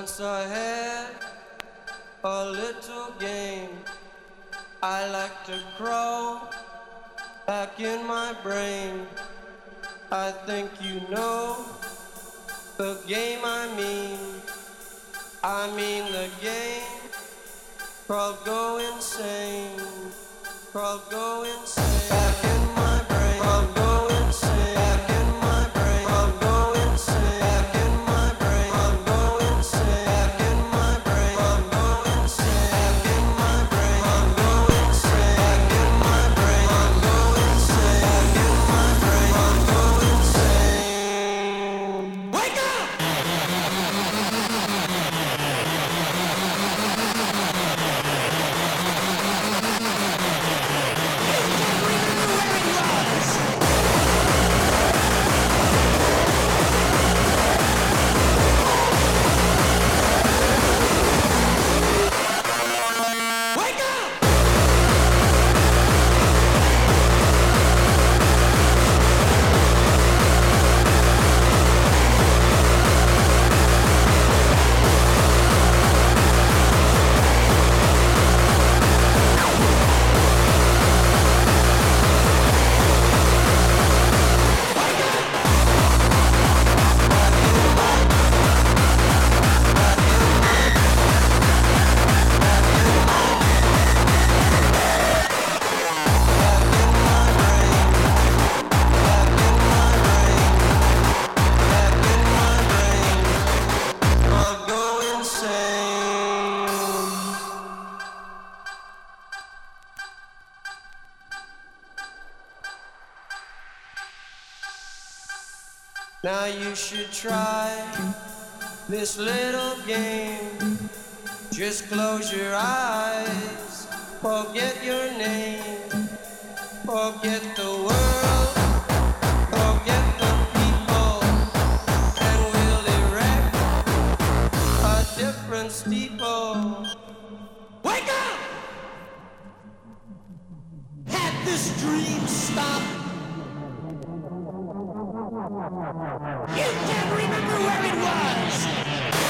Once I had a little game. I like to crawl back in my brain. I think you know the game I mean. I mean the game called Go Insane. Called Go Insane. Now you should try this little game. Just close your eyes, forget your name, forget the world, forget the people, and we'll erect a different steeple. Wake up! Had this dream stopped you can't remember where it was!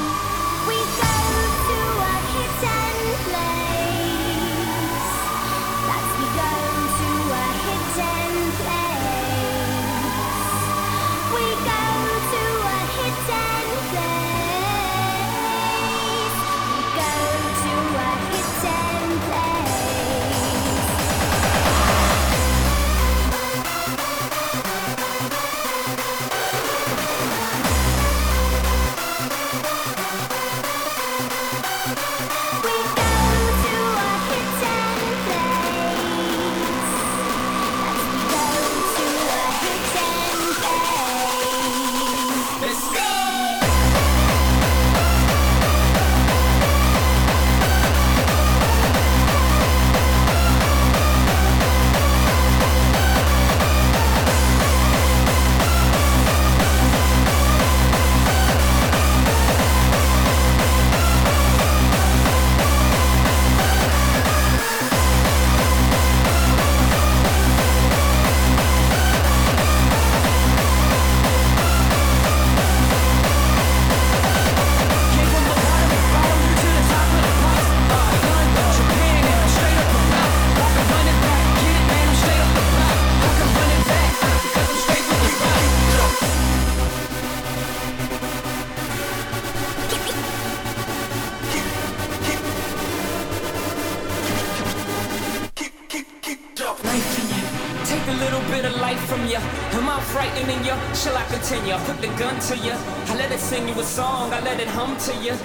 对。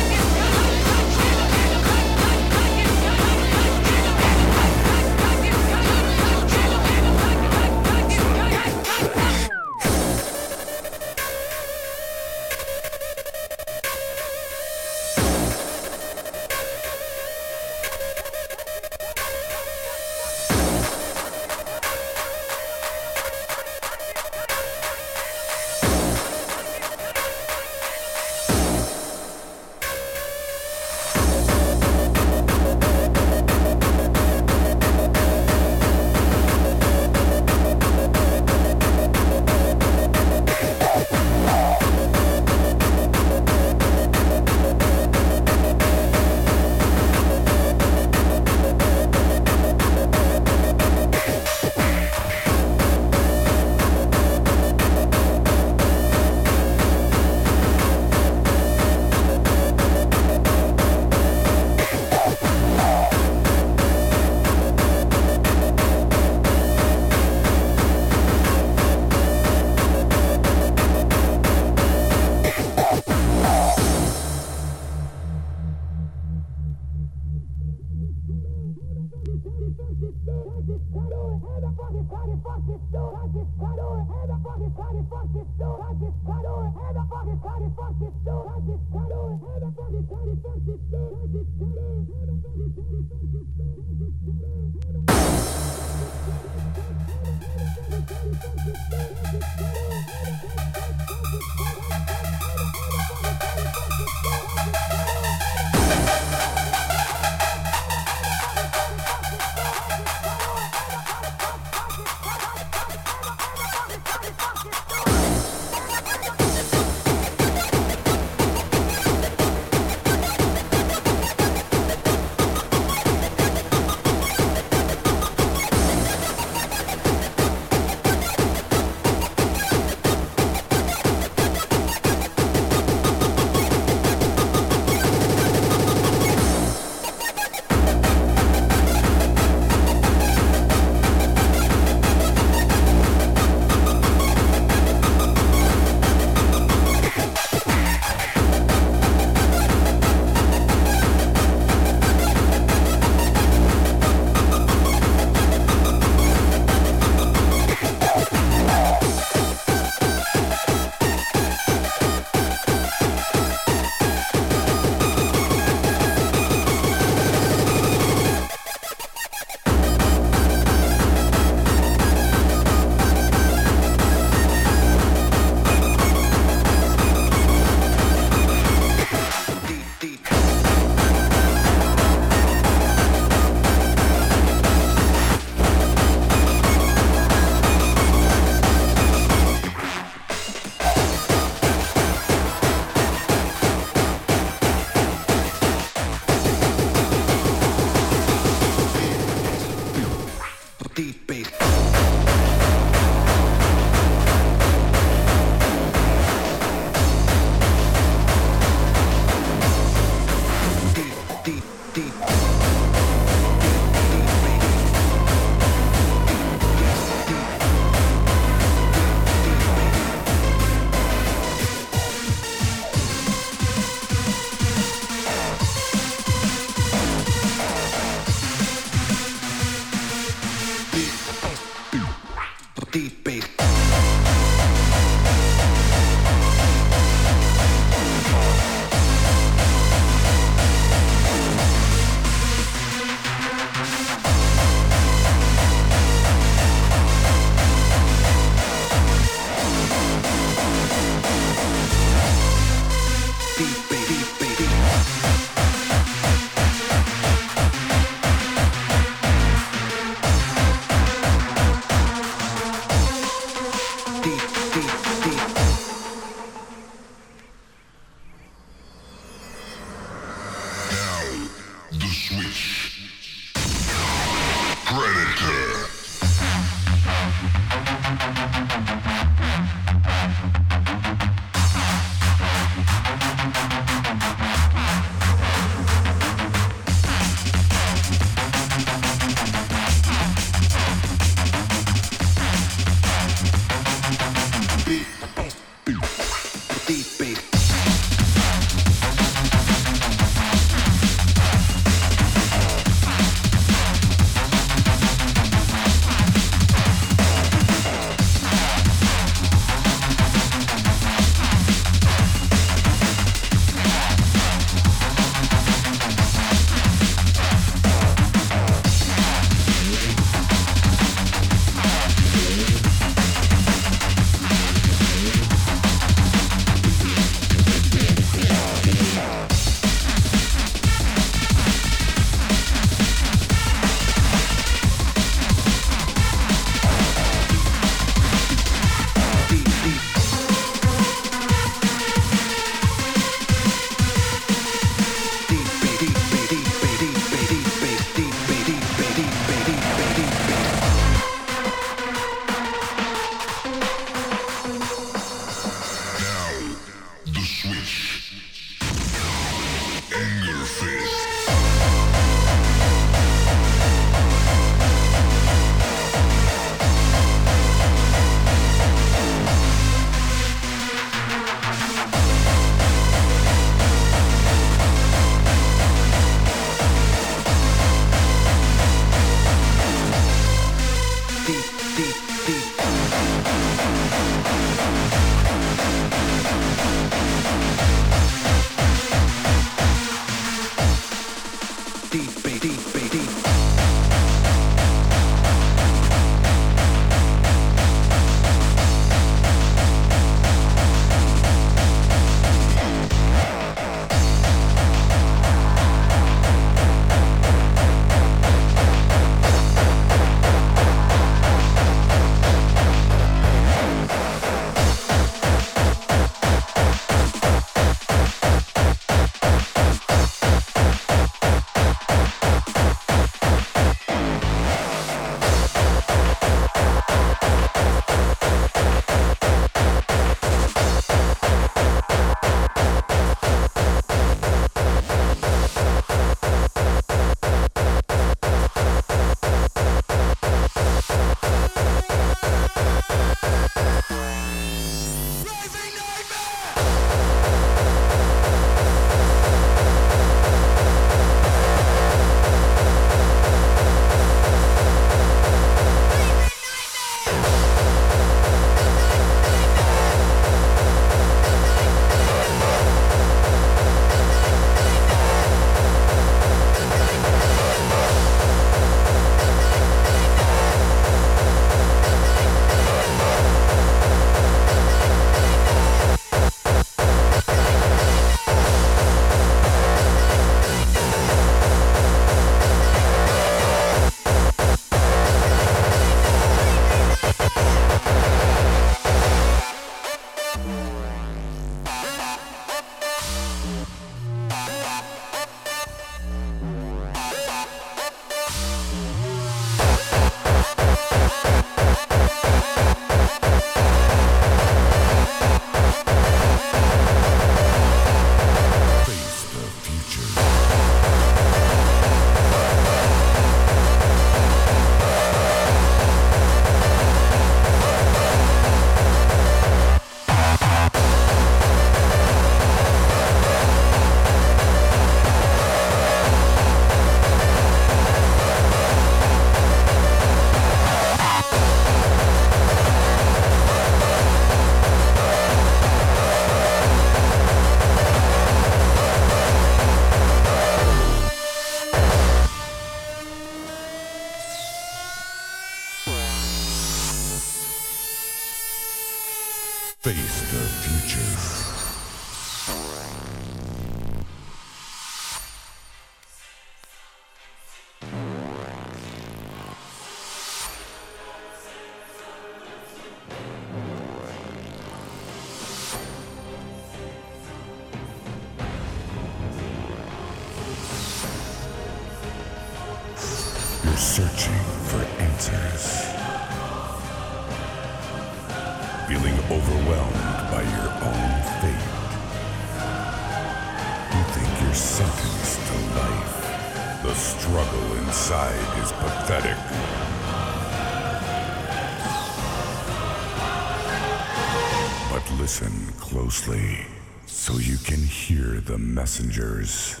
messengers.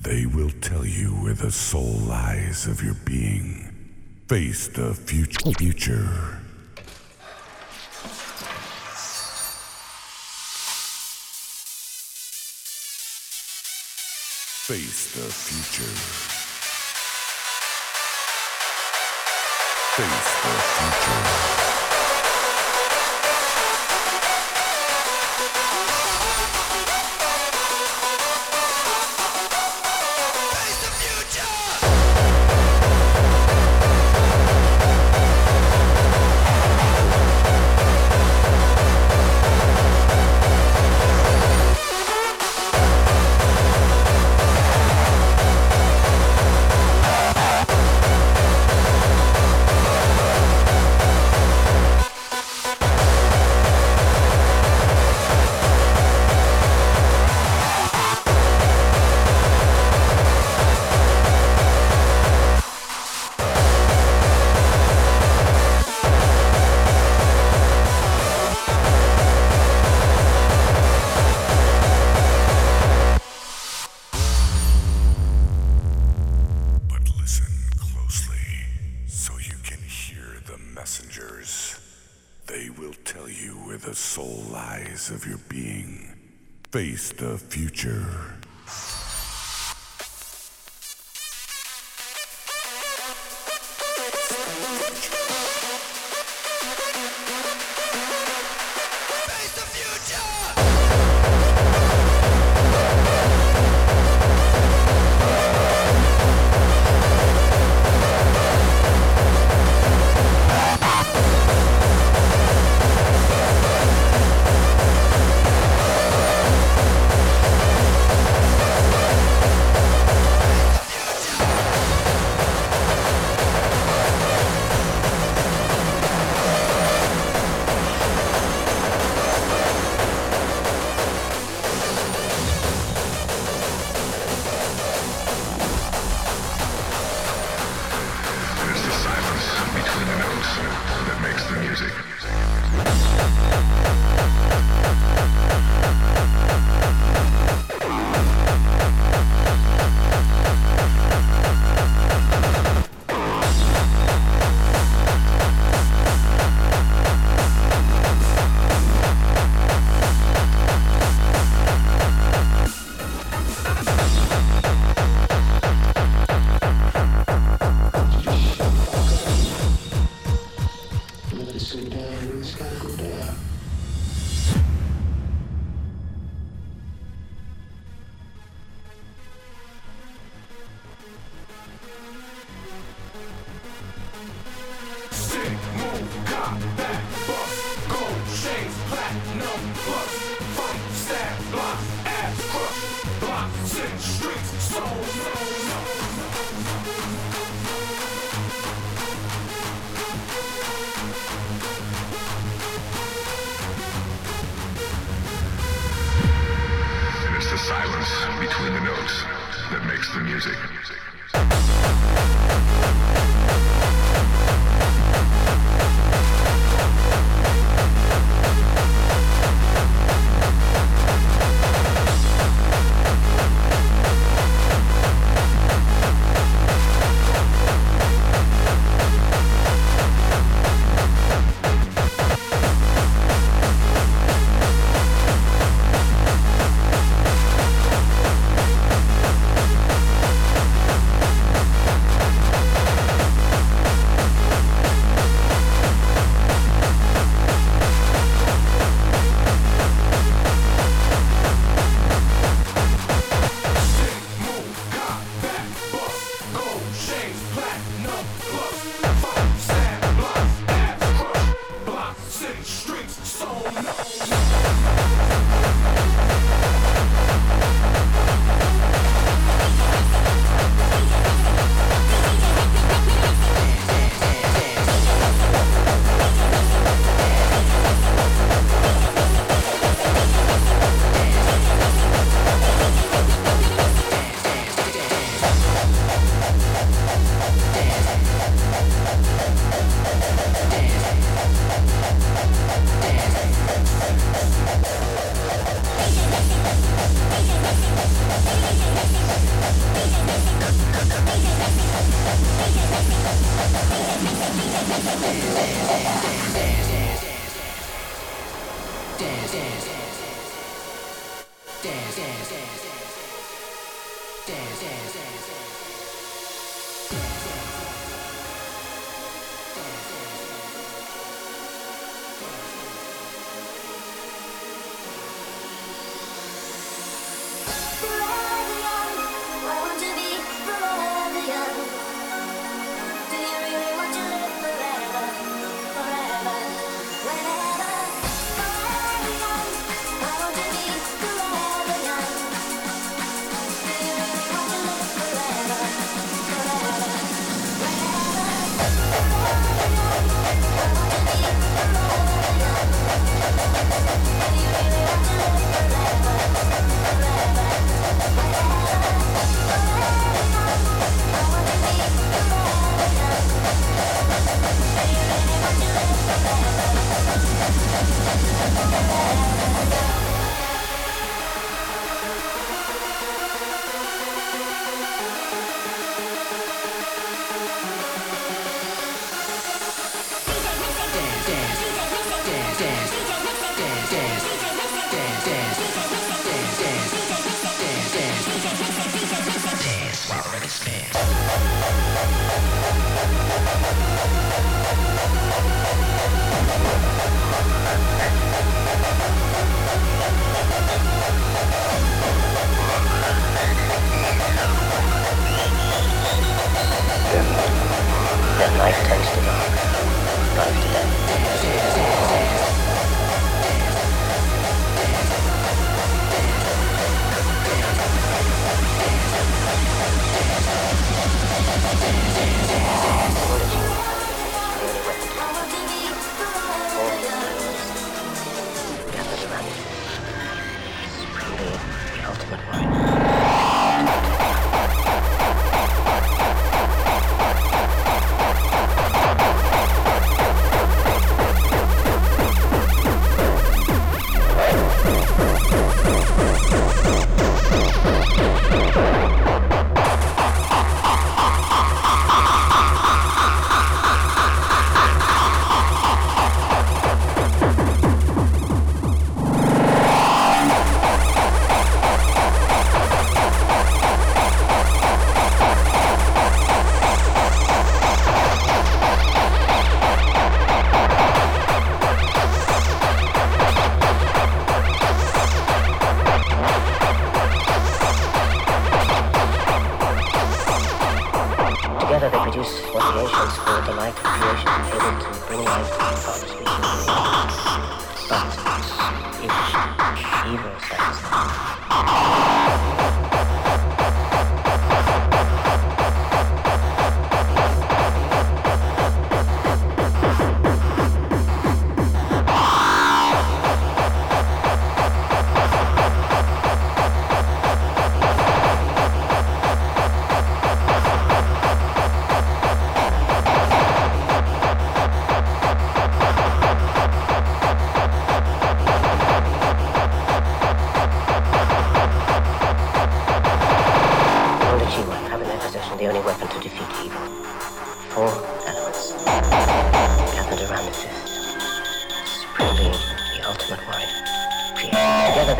They will tell you where the soul lies of your being. Face the future. future. Face the future. Face the future.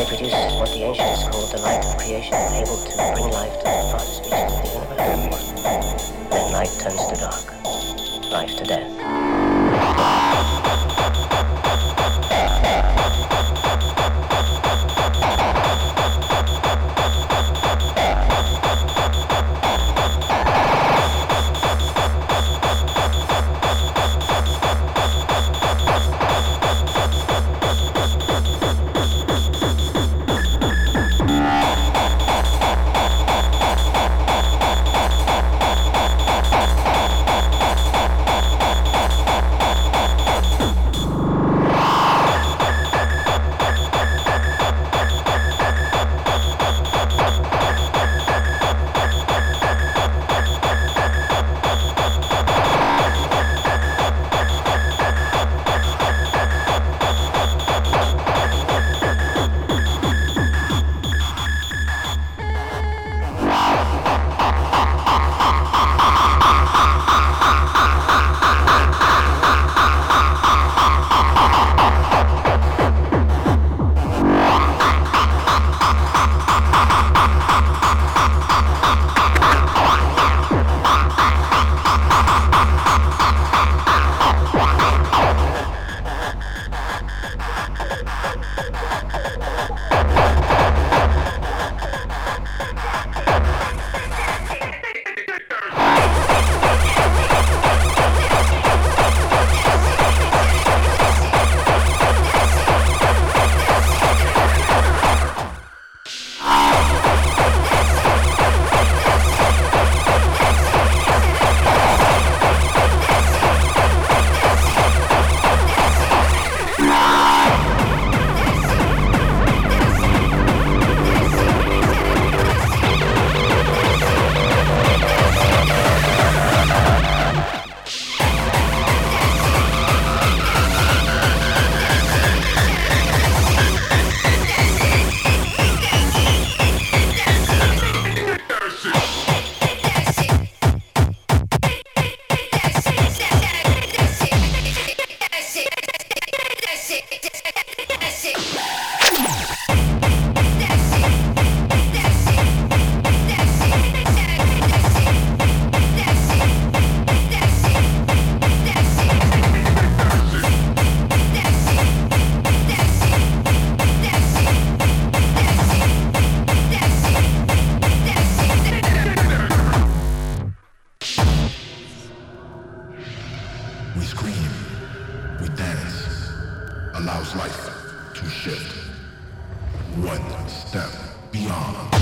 They produces what the ancients called the light of creation, able to bring life to the farthest reaches of the universe. Then light turns to dark, life to death. Allows life to shift one step beyond.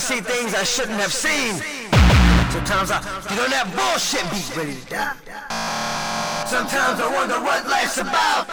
See things I shouldn't have seen. Sometimes I get on that bullshit beat ready to die. Sometimes I wonder what life's about.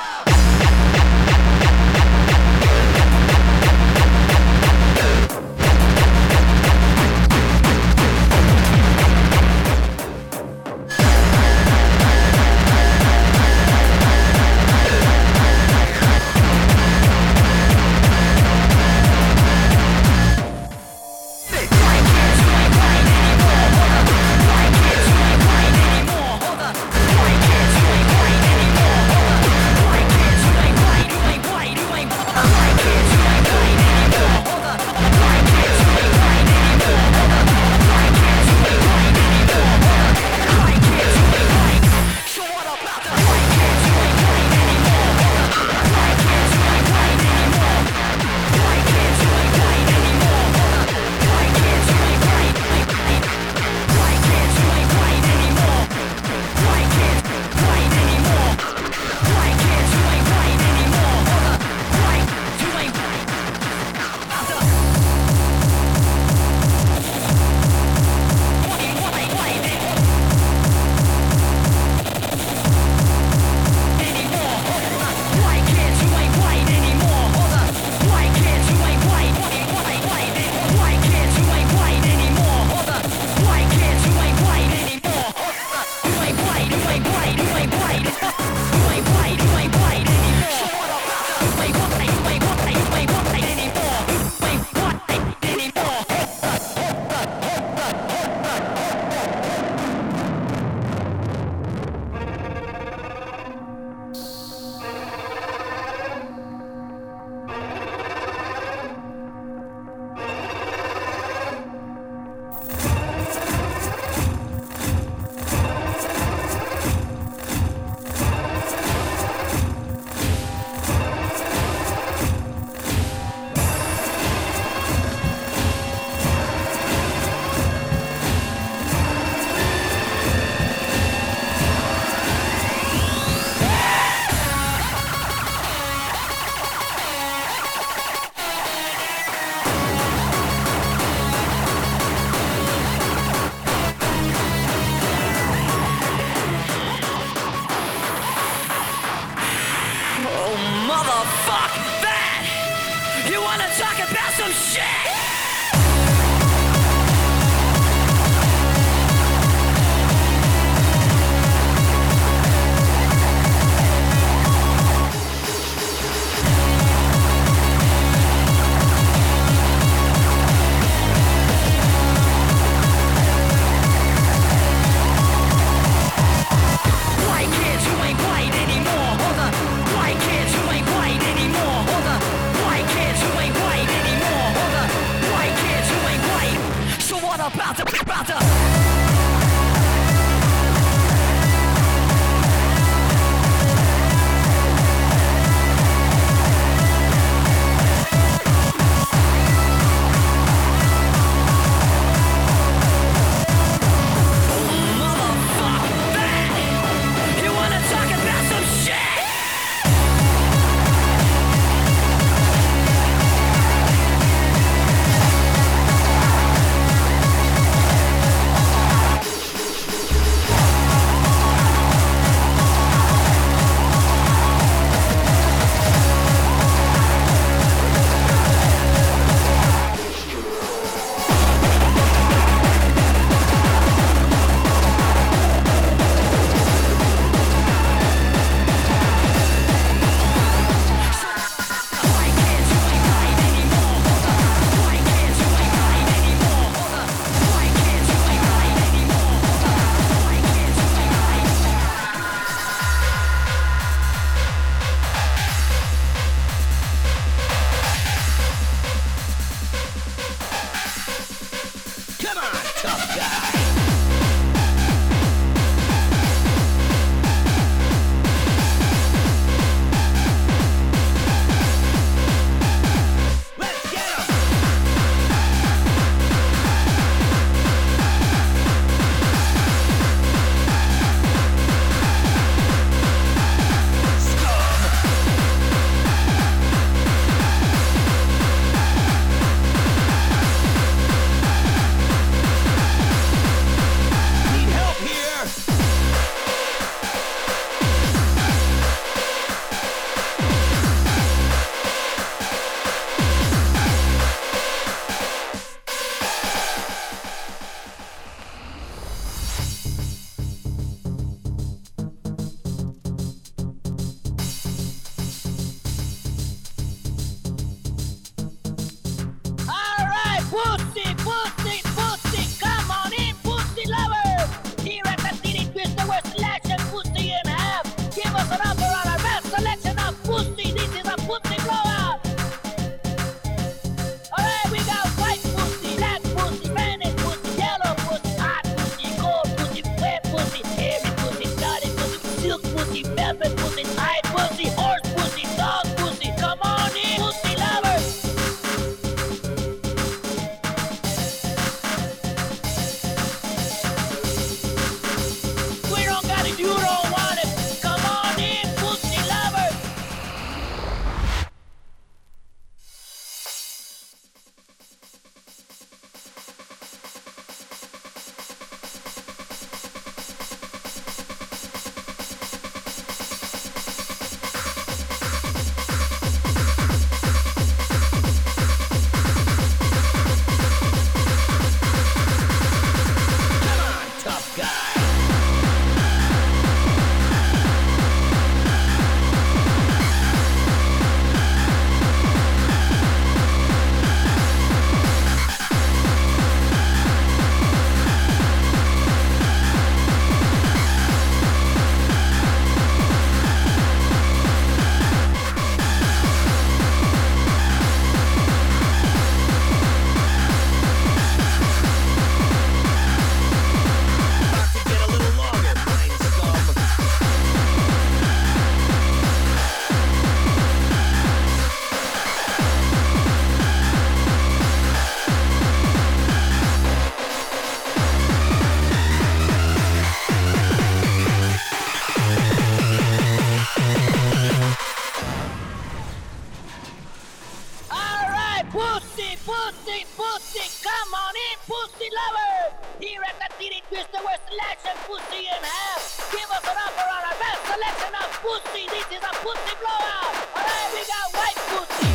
collection of pussy. This is a pussy blowout. Alright, we got white pussy,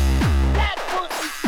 black pussy.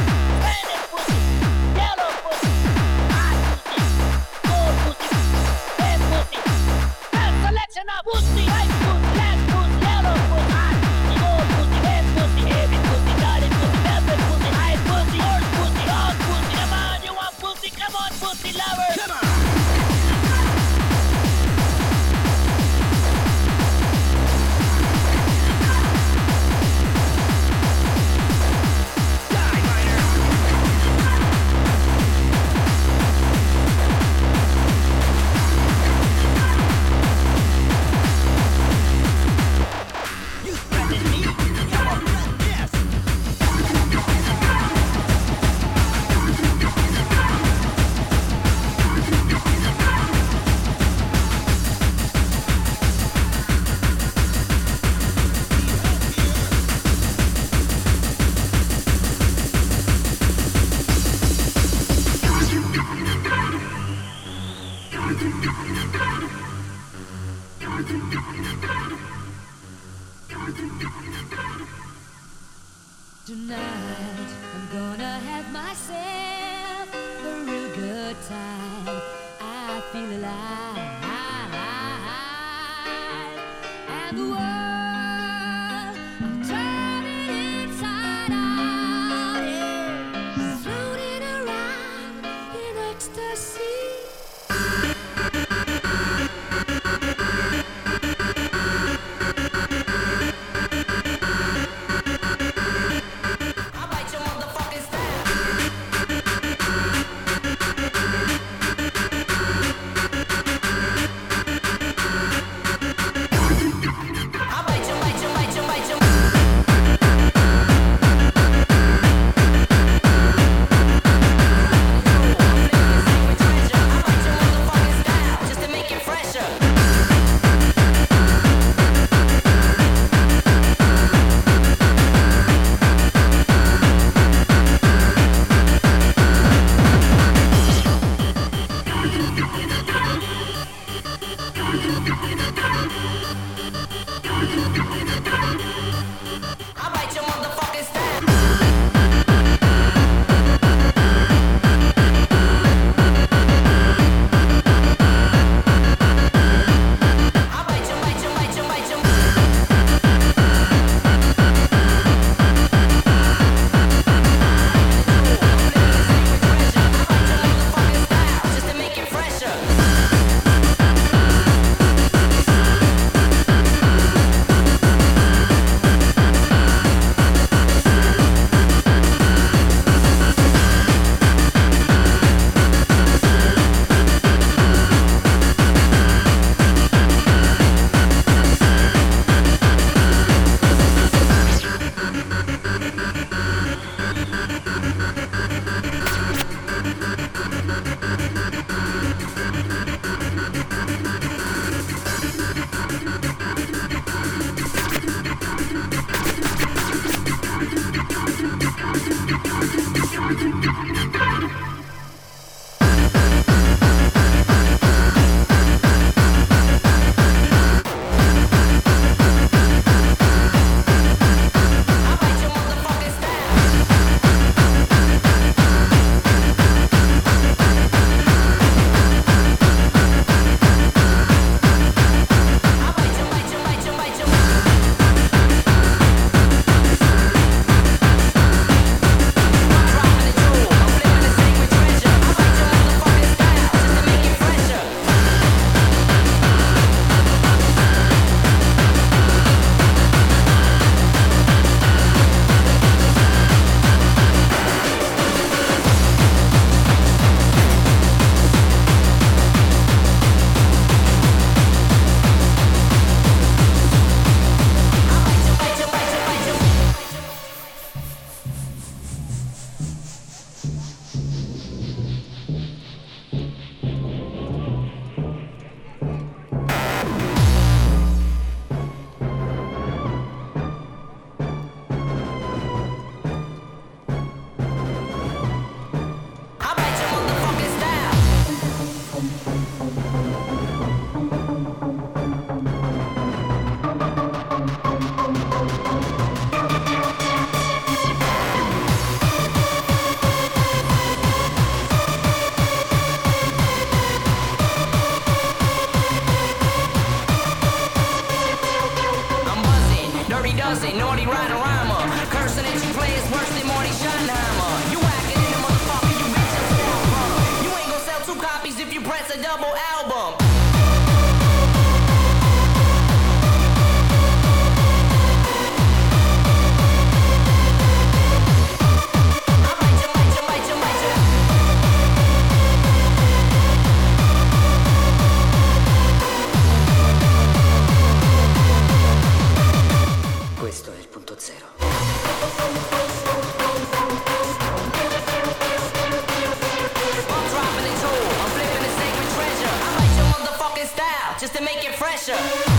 to make it fresher.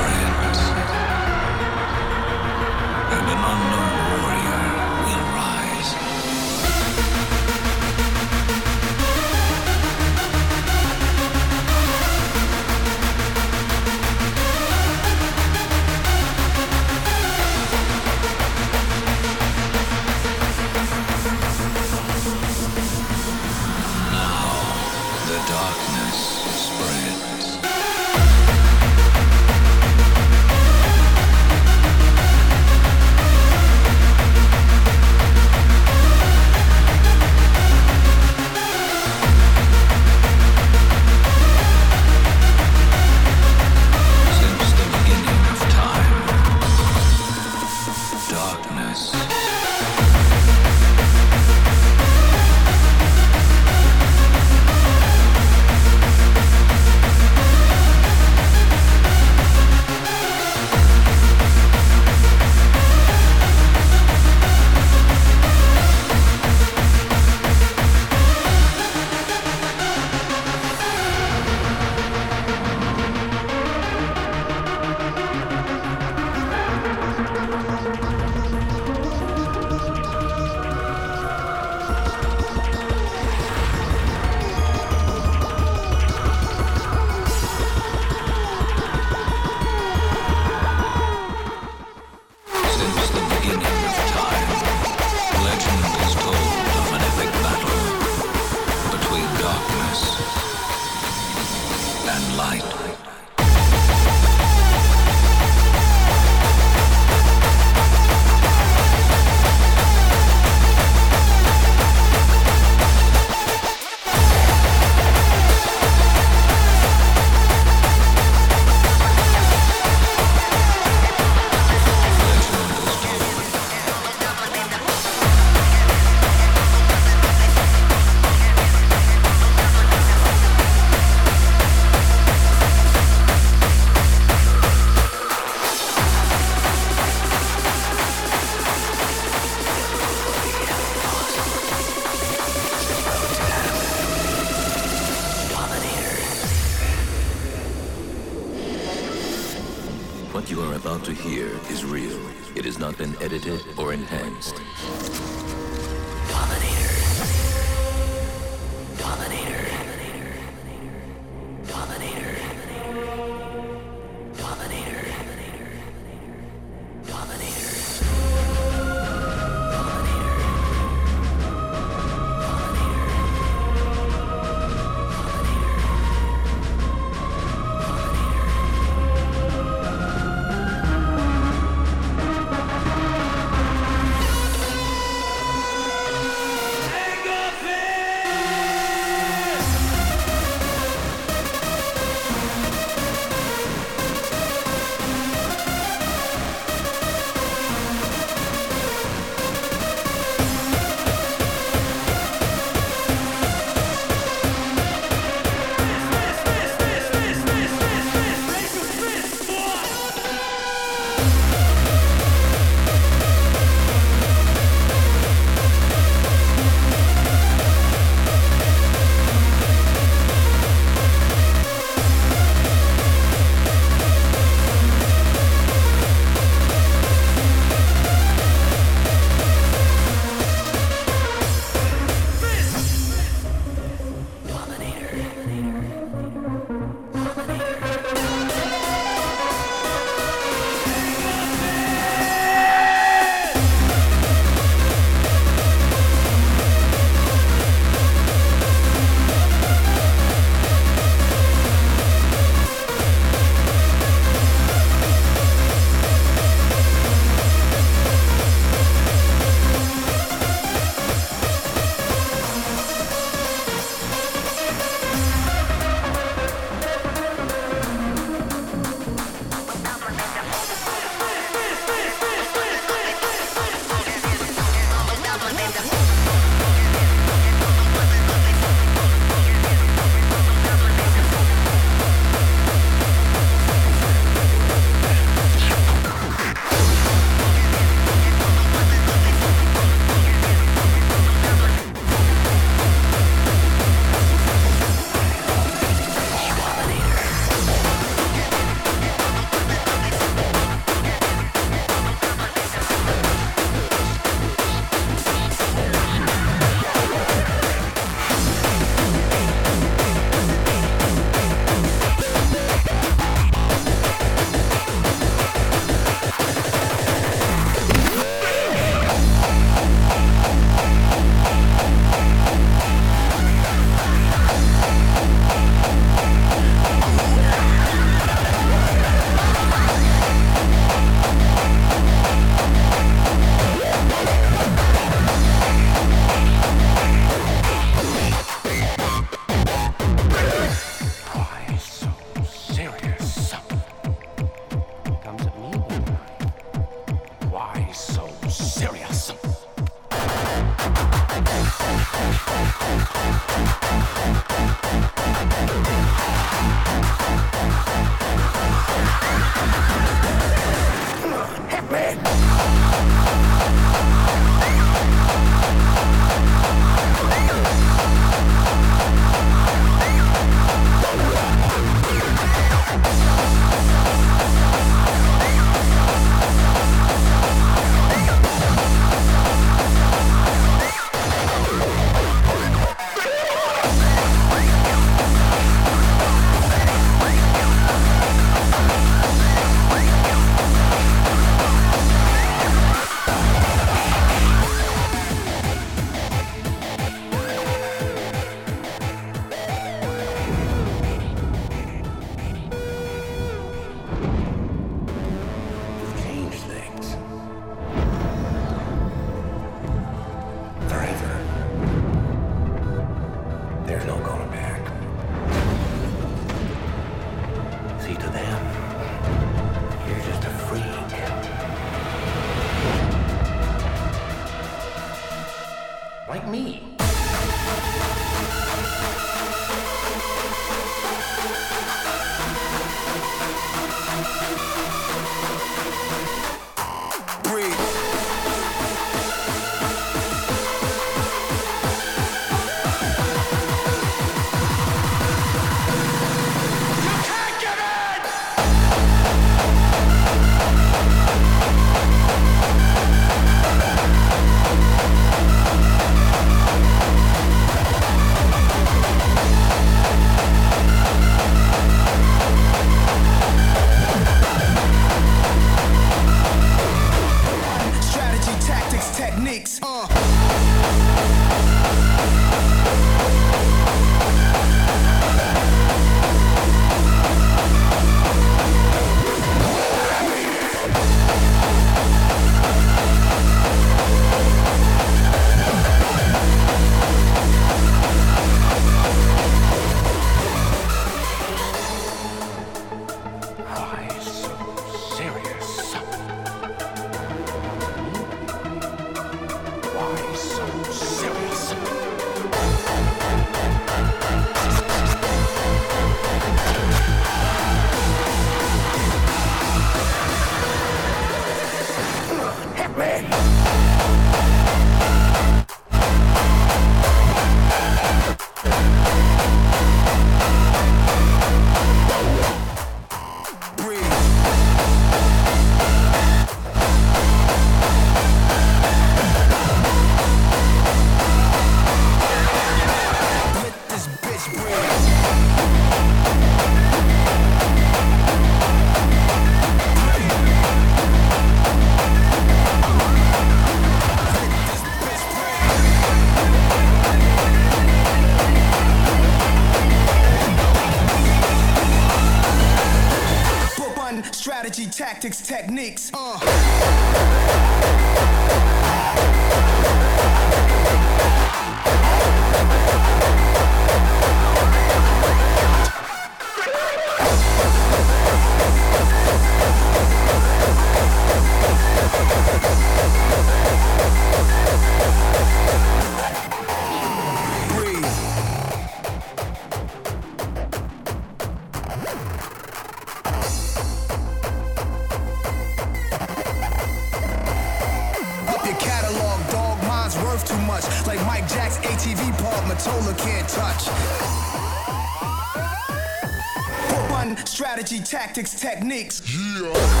Tactics, techniques. Greetings,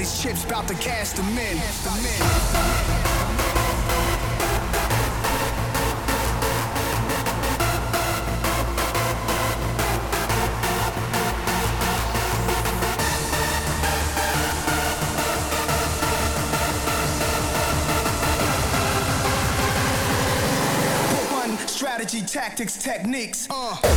everybody's chips, bout to cash them in. Strategy, tactics, techniques. Uh.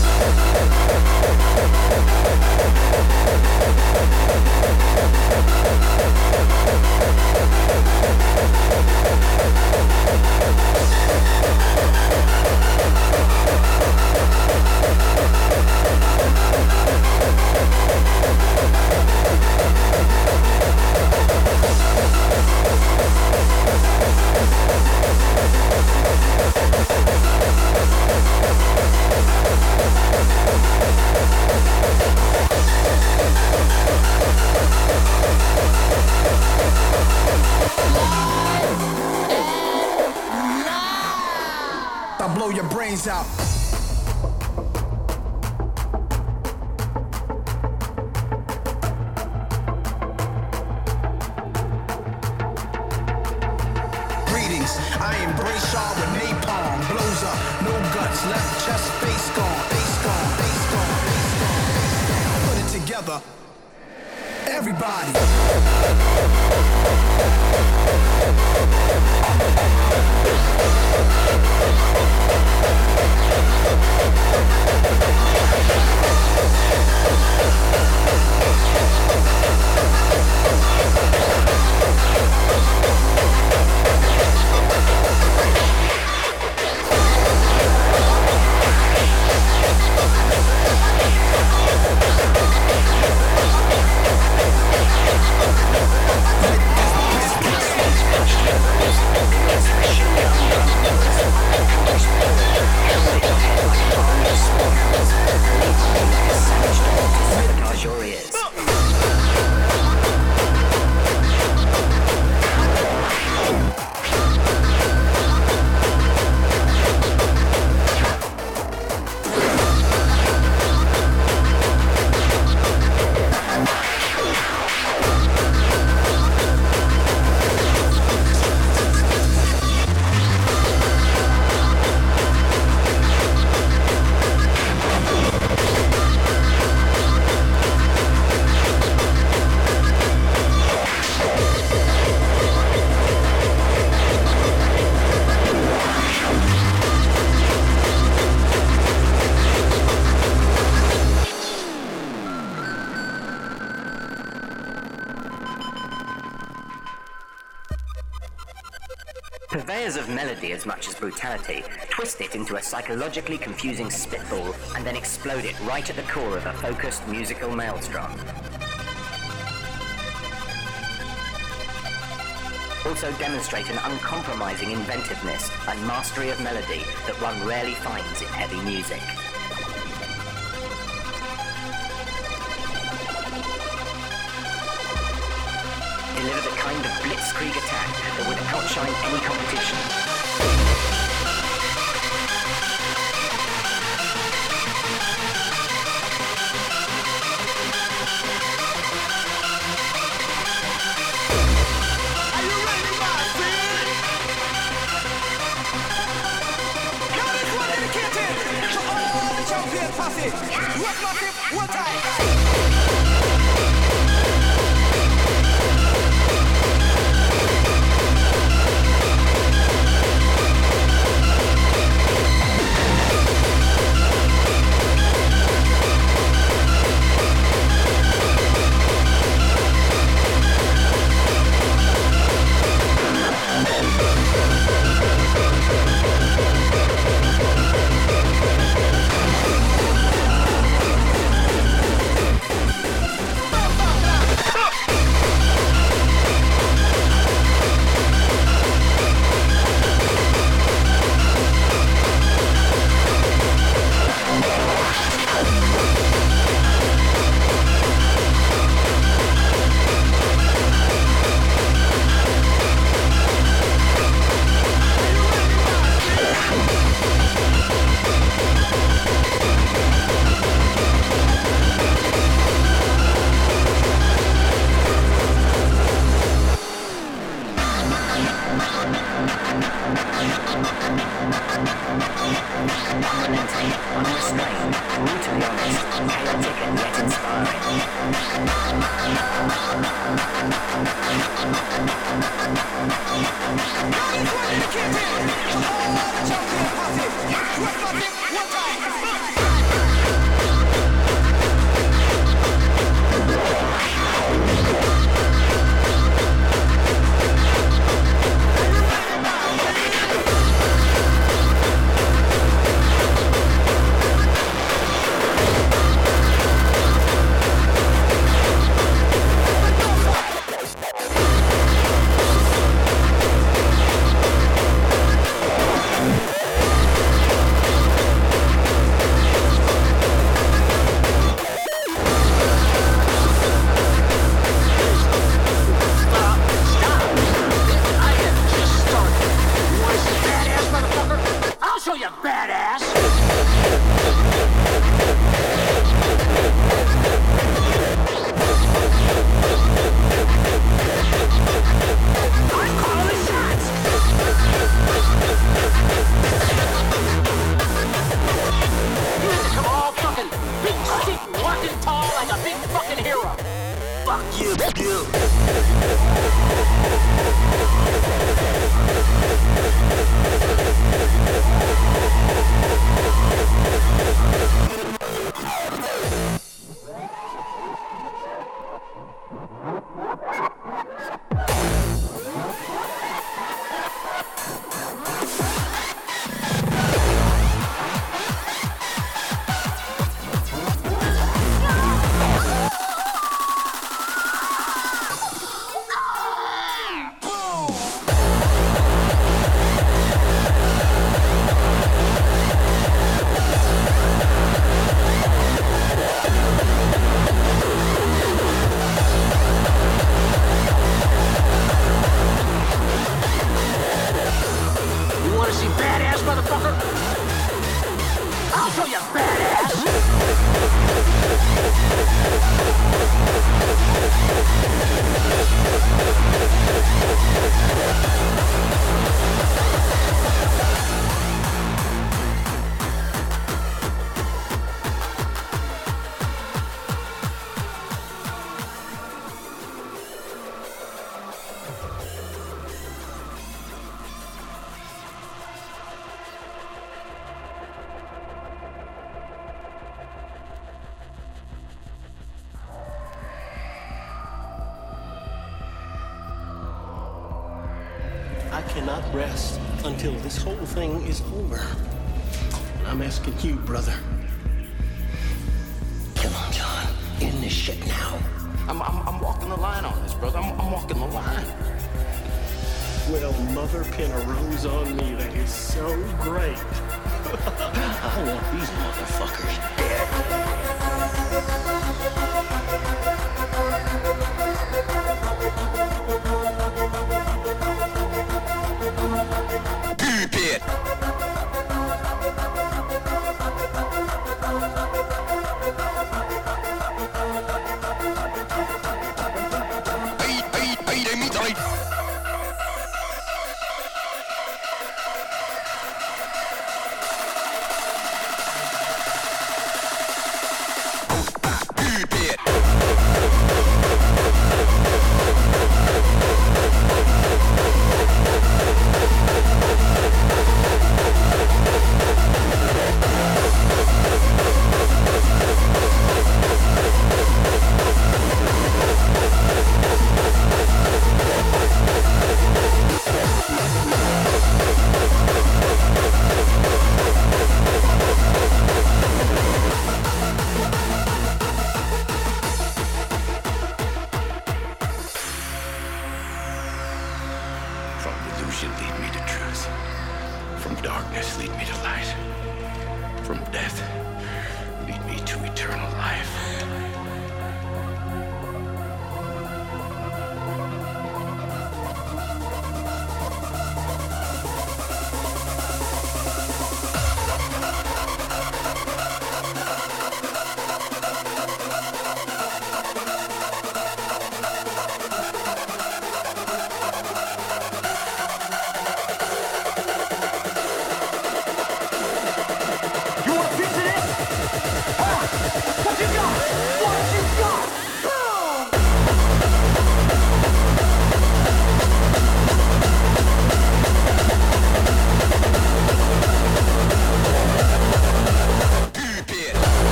Greetings, I embrace y'all with napalm. Blows up, no guts left, chest, face gone, face gone, face gone, face gone, face gone. Put it together. Everybody. Cause you're it. Brutality twist it into a psychologically confusing spitball and then explode it right at the core of a focused musical maelstrom. Also demonstrate an uncompromising inventiveness and mastery of melody that one rarely finds in heavy music. Deliver the kind of blitzkrieg attack that would outshine any competition. One time.